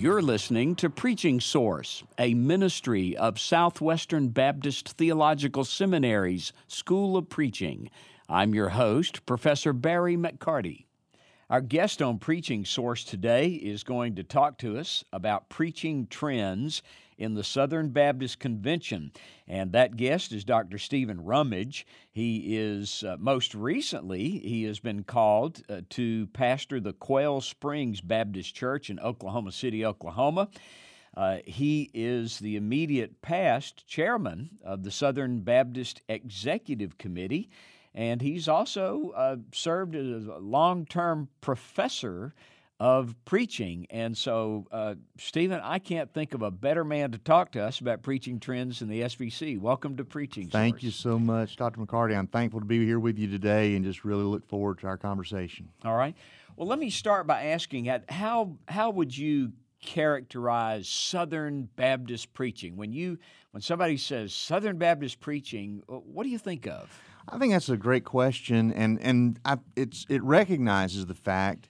You're listening to Preaching Source, a ministry of Southwestern Baptist Theological Seminary's School of Preaching. I'm your host, Professor Barry McCarty. Our guest on Preaching Source today is going to talk to us about preaching trends in the Southern Baptist Convention. And that guest is Dr. Stephen Rummage. He is, uh, most recently, he has been called uh, to pastor the Quail Springs Baptist Church in Oklahoma City, Oklahoma. Uh, he is the immediate past chairman of the Southern Baptist Executive Committee, and he's also uh, served as a long term professor of preaching. And so, uh, Stephen, I can't think of a better man to talk to us about preaching trends in the SBC. Welcome to Preaching. Thank Source. you so much, Dr. McCarty. I'm thankful to be here with you today and just really look forward to our conversation. All right. Well, let me start by asking how how would you characterize Southern Baptist preaching when you when somebody says Southern Baptist preaching? What do you think of? I think that's a great question, and and I, it's it recognizes the fact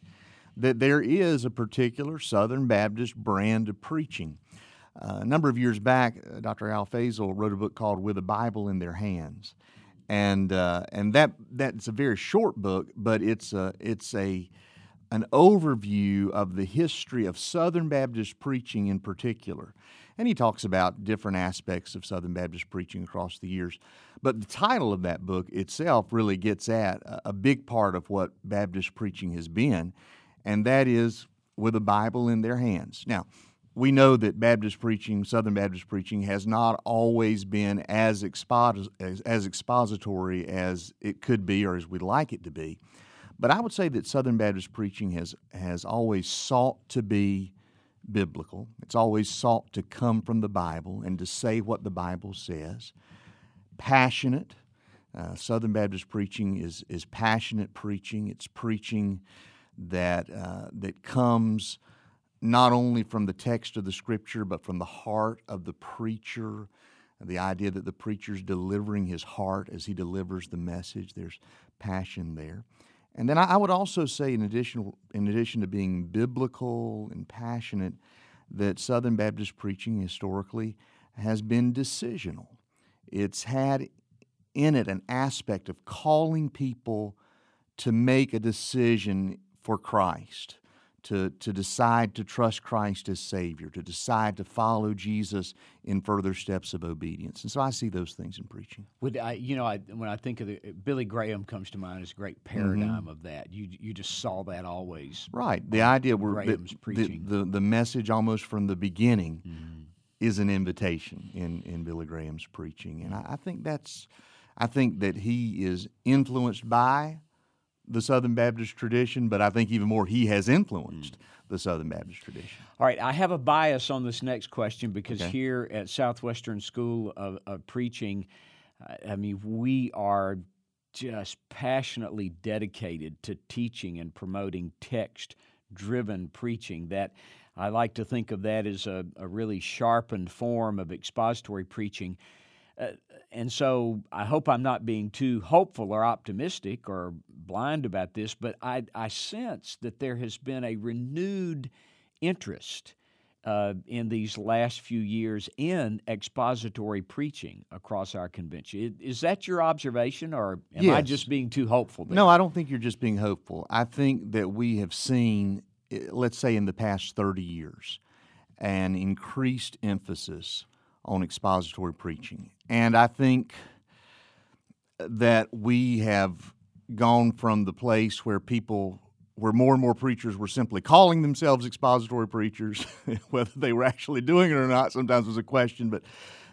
that there is a particular Southern Baptist brand of preaching. Uh, a number of years back, uh, Dr. Al Fasol wrote a book called "With a Bible in Their Hands," and uh, and that that's a very short book, but it's a it's a an overview of the history of Southern Baptist preaching in particular. And he talks about different aspects of Southern Baptist preaching across the years. But the title of that book itself really gets at a, a big part of what Baptist preaching has been, and that is with a Bible in their hands. Now, we know that Baptist preaching, Southern Baptist preaching, has not always been as, as, as expository as it could be or as we'd like it to be. But I would say that Southern Baptist preaching has, has always sought to be biblical. It's always sought to come from the Bible and to say what the Bible says. Passionate. Uh, Southern Baptist preaching is, is passionate preaching. It's preaching that, uh, that comes not only from the text of the Scripture, but from the heart of the preacher. The idea that the preacher's delivering his heart as he delivers the message. There's passion there. And then I would also say, in addition, in addition to being biblical and passionate, that Southern Baptist preaching historically has been decisional. It's had in it an aspect of calling people to make a decision for Christ, to, to decide to trust Christ as Savior, to decide to follow Jesus in further steps of obedience. And so I see those things in preaching. Would I, you know, I, when I think of the Billy Graham comes to mind as a great paradigm mm-hmm. of that. You you just saw that always. Right. The idea where the, Graham's the, preaching. the, the message almost from the beginning mm-hmm. is an invitation in, in Billy Graham's preaching. And I, I think that's I think that he is influenced by the Southern Baptist tradition, but I think even more he has influenced the Southern Baptist tradition. All right, I have a bias on this next question because Okay. here at Southwestern School of, of Preaching, uh, I mean, we are just passionately dedicated to teaching and promoting text driven preaching. That I like to think of that as a, a really sharpened form of expository preaching. Uh, and so I hope I'm not being too hopeful or optimistic or blind about this, but I, I sense that there has been a renewed interest uh, in these last few years in expository preaching across our convention. Is that your observation, or am I just being too hopeful? There? No, I don't think you're just being hopeful. I think that we have seen, eh, let's say in the past 30 years, an increased emphasis on expository preaching. And I think that we have gone from the place where people where more and more preachers were simply calling themselves expository preachers, whether they were actually doing it or not sometimes was a question, but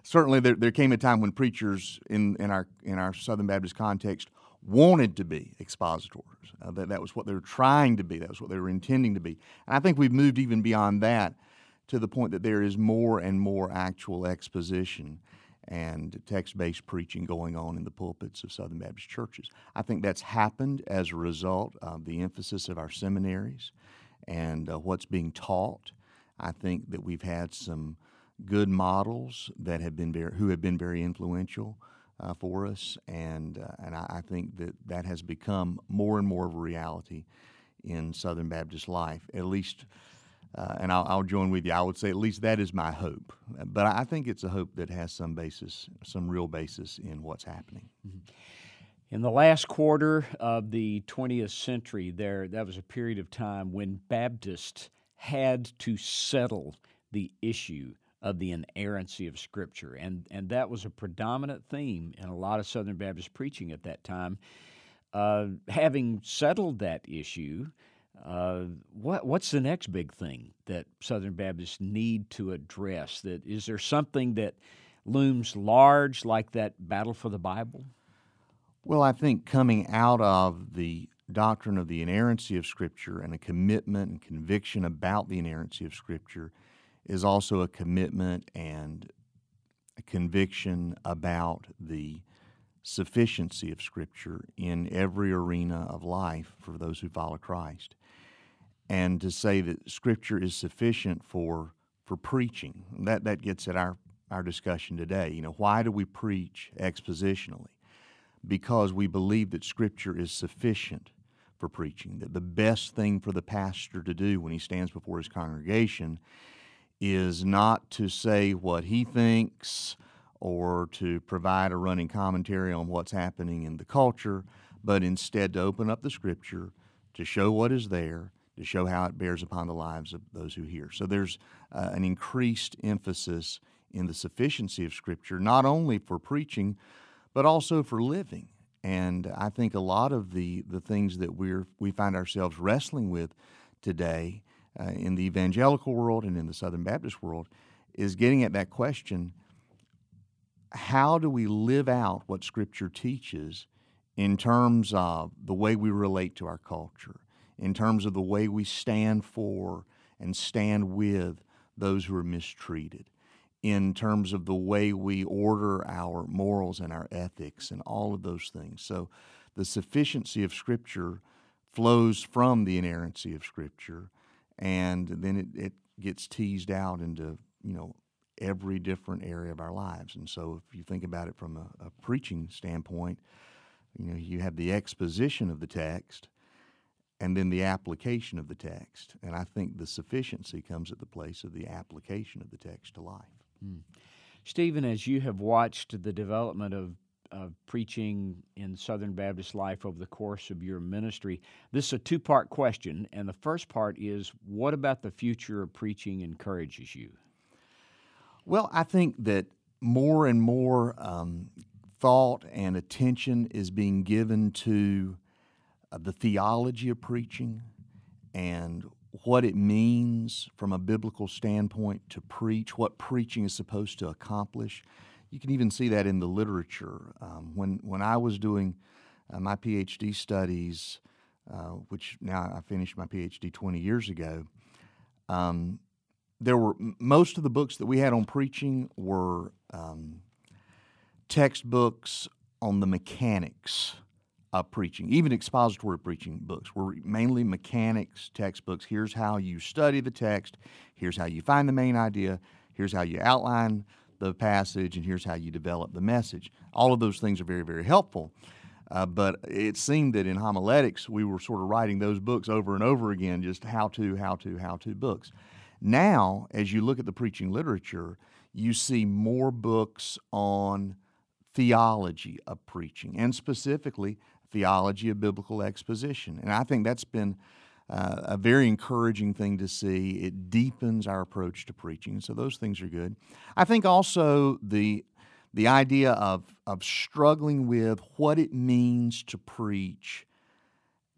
certainly there, there came a time when preachers in, in our in our Southern Baptist context wanted to be expositors. Uh, that, that was what they were trying to be. That was what they were intending to be. And I think we've moved even beyond that to the point that there is more and more actual exposition and text based preaching going on in the pulpits of Southern Baptist churches. I think that's happened as a result of the emphasis of our seminaries and uh, what's being taught. I think that we've had some good models that have been very, who have been very influential uh, for us, and uh, and I, I think that that has become more and more of a reality in Southern Baptist life. At least uh, and I'll, I'll, join with you. I would say at least that is my hope. But I think it's a hope that has some basis, some real basis in what's happening. Mm-hmm. In the last quarter of the 20th century, there that was a period of time when Baptists had to settle the issue of the inerrancy of Scripture, and and that was a predominant theme in a lot of Southern Baptist preaching at that time. Uh, having settled that issue, uh, what what's the next big thing that Southern Baptists need to address? That is there something that looms large like that battle for the Bible? Well, I think coming out of the doctrine of the inerrancy of Scripture and a commitment and conviction about the inerrancy of Scripture is also a commitment and a conviction about the sufficiency of Scripture in every arena of life for those who follow Christ. And to say that Scripture is sufficient for, for preaching, that, that gets at our, our discussion today. You know, why do we preach expositionally? Because we believe that Scripture is sufficient for preaching, that the best thing for the pastor to do when he stands before his congregation is not to say what he thinks or to provide a running commentary on what's happening in the culture, but instead to open up the scripture, to show what is there, to show how it bears upon the lives of those who hear. So there's uh, an increased emphasis in the sufficiency of scripture, not only for preaching, but also for living. And I think a lot of the, the things that we're, we find ourselves wrestling with today uh, in the evangelical world and in the Southern Baptist world is getting at that question how do we live out what Scripture teaches in terms of the way we relate to our culture, in terms of the way we stand for and stand with those who are mistreated, in terms of the way we order our morals and our ethics and all of those things. So the sufficiency of Scripture flows from the inerrancy of Scripture and then it, it gets teased out into you know every different area of our lives. And so, if you think about it from a, a preaching standpoint, you know you have the exposition of the text, and then the application of the text. And I think the sufficiency comes at the place of the application of the text to life. Mm. Stephen, as you have watched the development of of preaching in Southern Baptist life over the course of your ministry. This is a two part question, and the first part is what about the future of preaching encourages you? Well, I think that more and more um, thought and attention is being given to uh, the theology of preaching and what it means from a biblical standpoint to preach, what preaching is supposed to accomplish. You can even see that in the literature. Um, when, when I was doing uh, my PhD studies, uh, which now I finished my PhD 20 years ago, um, there were most of the books that we had on preaching were um, textbooks on the mechanics of preaching. Even expository preaching books were mainly mechanics textbooks. Here's how you study the text. Here's how you find the main idea. Here's how you outline the passage, and here's how you develop the message. All of those things are very, very helpful. Uh, but it seemed that in homiletics, we were sort of writing those books over and over again, just how to, how to, how to books. Now, as you look at the preaching literature, you see more books on theology of preaching, and specifically theology of biblical exposition. And I think that's been uh, a very encouraging thing to see. It deepens our approach to preaching, so those things are good. I think also the the idea of of struggling with what it means to preach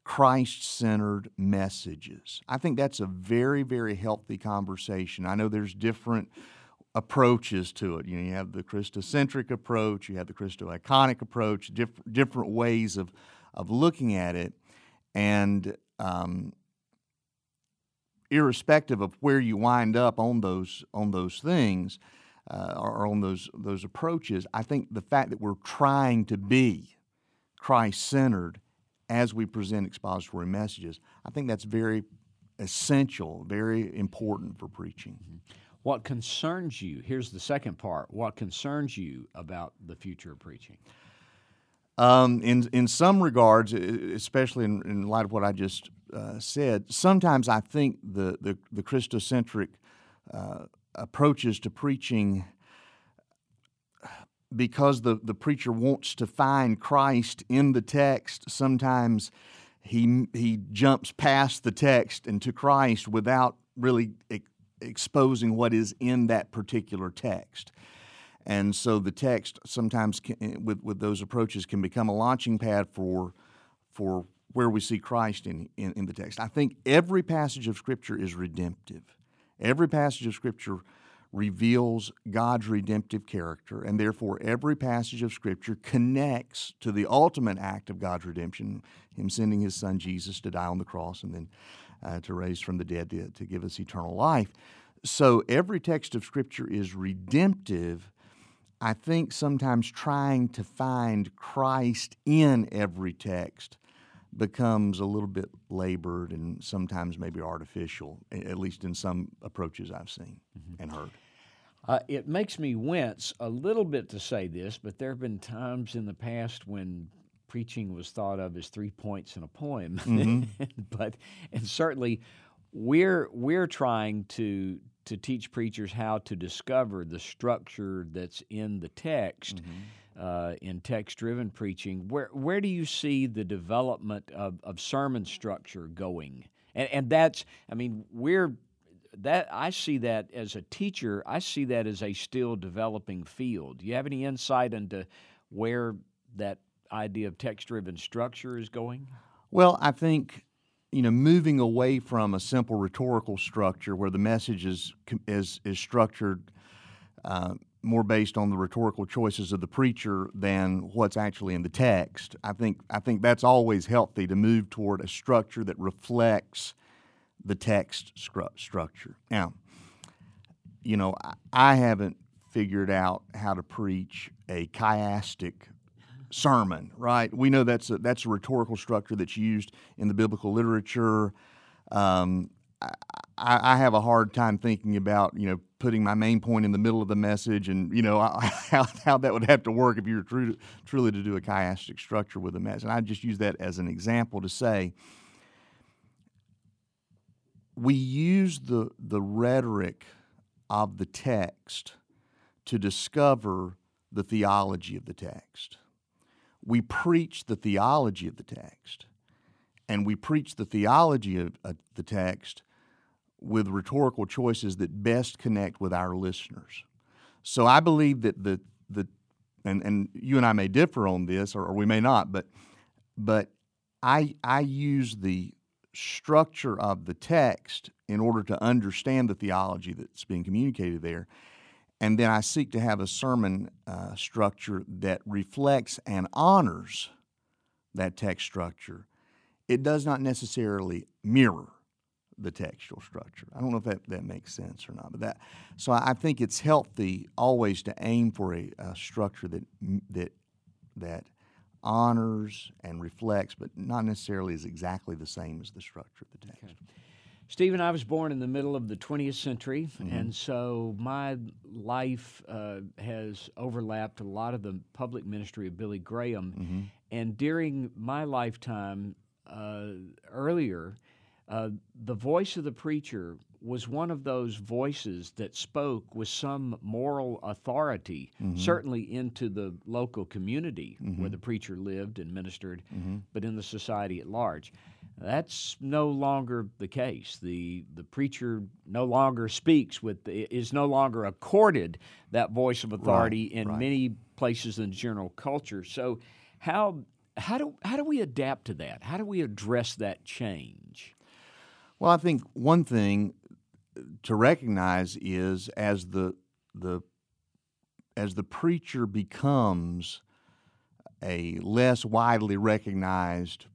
Christ-centered messages. I think that's a very very healthy conversation. I know there's different approaches to it. You know, you have the Christocentric approach, you have the Christo-iconic approach, different different ways of of looking at it, and um, irrespective of where you wind up on those on those things uh, or on those those approaches, I think the fact that we're trying to be Christ centered as we present expository messages, I think that's very essential, very important for preaching. Mm-hmm. What concerns you? Here's the second part. What concerns you about the future of preaching? Um, in in some regards, especially in, in light of what I just uh, said, sometimes I think the, the, the Christocentric uh, approaches to preaching, because the, the preacher wants to find Christ in the text, sometimes he, he jumps past the text and to Christ without really exposing what is in that particular text. And so the text sometimes, can, eh, with, with those approaches, can become a launching pad for, for where we see Christ in, in, in the text. I think every passage of Scripture is redemptive. Every passage of Scripture reveals God's redemptive character, and therefore every passage of Scripture connects to the ultimate act of God's redemption, Him sending His Son Jesus to die on the cross and then uh, to raise from the dead to, to give us eternal life. So every text of Scripture is redemptive. I think sometimes trying to find Christ in every text becomes a little bit labored and sometimes maybe artificial, at least in some approaches I've seen mm-hmm. and heard. Uh, it makes me wince a little bit to say this, but there have been times in the past when preaching was thought of as three points in a poem. Mm-hmm. but and certainly we're we're trying to to teach preachers how to discover the structure that's in the text. Mm-hmm uh, in text driven preaching. Where, where do you see the development of, of sermon structure going? And, and that's, I mean, we're that I see that as a teacher, I see that as a still developing field. Do you have any insight into where that idea of text driven structure is going? Well, I think you know moving away from a simple rhetorical structure where the message is is is structured uh, more based on the rhetorical choices of the preacher than what's actually in the text. I think I think that's always healthy to move toward a structure that reflects the text stru- structure. Now, you know, I, I haven't figured out how to preach a chiastic sermon, right? We know that's a, that's a rhetorical structure that's used in the biblical literature. Um, I, I, have a hard time thinking about you know putting my main point in the middle of the message, and you know how, how that would have to work if you were true, truly to do a chiastic structure with a message. And I just use that as an example to say we use the the rhetoric of the text to discover the theology of the text. We preach the theology of the text, and we preach the theology of, of the text with rhetorical choices that best connect with our listeners. So I believe that the the and, and you and I may differ on this, or, or we may not, but but I I use the structure of the text in order to understand the theology that's being communicated there. And then I seek to have a sermon uh, structure that reflects and honors that text structure. It does not necessarily mirror the textual structure. I don't know if that, that makes sense or not, but that so I think it's healthy always to aim for a, a structure that that that honors and reflects, but not necessarily is exactly the same as the structure of the text. Okay. Stephen, I was born in the middle of the 20th century, mm-hmm. and so my life uh, has overlapped a lot of the public ministry of Billy Graham. Mm-hmm. And during my lifetime, uh, earlier, uh, the voice of the preacher was one of those voices that spoke with some moral authority, mm-hmm. certainly into the local community mm-hmm. where the preacher lived and ministered, mm-hmm. but in the society at large. That's no longer the case. The the preacher no longer speaks with is no longer accorded that voice of authority right, in right. many places in general culture. So how how do how do we adapt to that? How do we address that change? Well, I think one thing to recognize is as the the as the preacher becomes a less widely recognized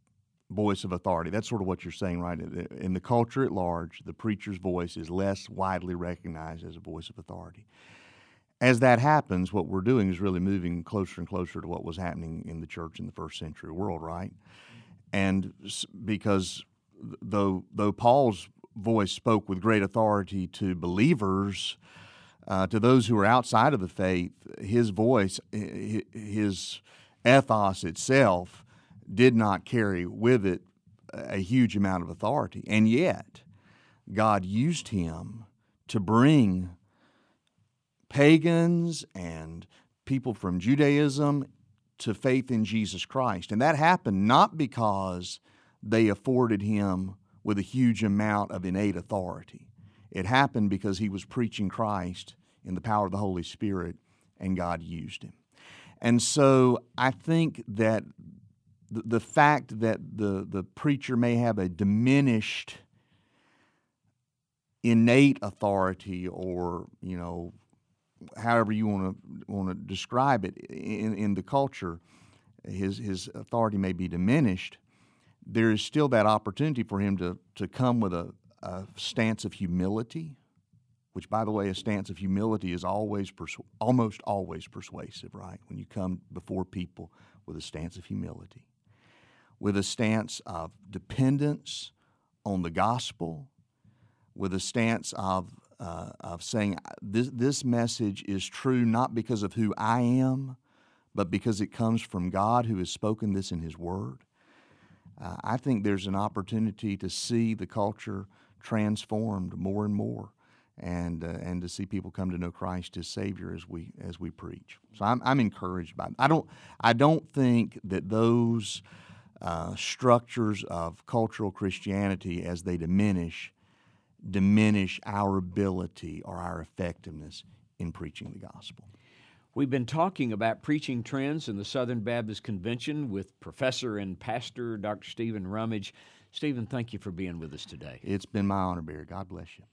voice of authority. That's sort of what you're saying, right? In the culture at large, the preacher's voice is less widely recognized as a voice of authority. As that happens, what we're doing is really moving closer and closer to what was happening in the church in the first century world, right? And because though though Paul's voice spoke with great authority to believers, uh, to those who are outside of the faith, his voice, his ethos itself, did not carry with it a huge amount of authority. And yet, God used him to bring pagans and people from Judaism to faith in Jesus Christ. And that happened not because they afforded him with a huge amount of innate authority. It happened because he was preaching Christ in the power of the Holy Spirit and God used him. And so I think that the, the fact that the, the preacher may have a diminished innate authority or, you know, however you want to want to describe it in, in the culture, his his authority may be diminished. There is still that opportunity for him to to come with a, a stance of humility, which, by the way, a stance of humility is always persu- almost always persuasive, right? When you come before people with a stance of humility, with a stance of dependence on the gospel, with a stance of uh, of saying this, this message is true not because of who I am, but because it comes from God who has spoken this in His Word. Uh, I think there's an opportunity to see the culture transformed more and more, and uh, and to see people come to know Christ as Savior as we as we preach. So I'm, I'm encouraged by. It. I don't I don't think that those uh, structures of cultural Christianity, as they diminish, diminish our ability or our effectiveness in preaching the gospel. We've been talking about preaching trends in the Southern Baptist Convention with Professor and Pastor Dr. Stephen Rummage. Stephen, thank you for being with us today. It's been my honor, Barry. God bless you.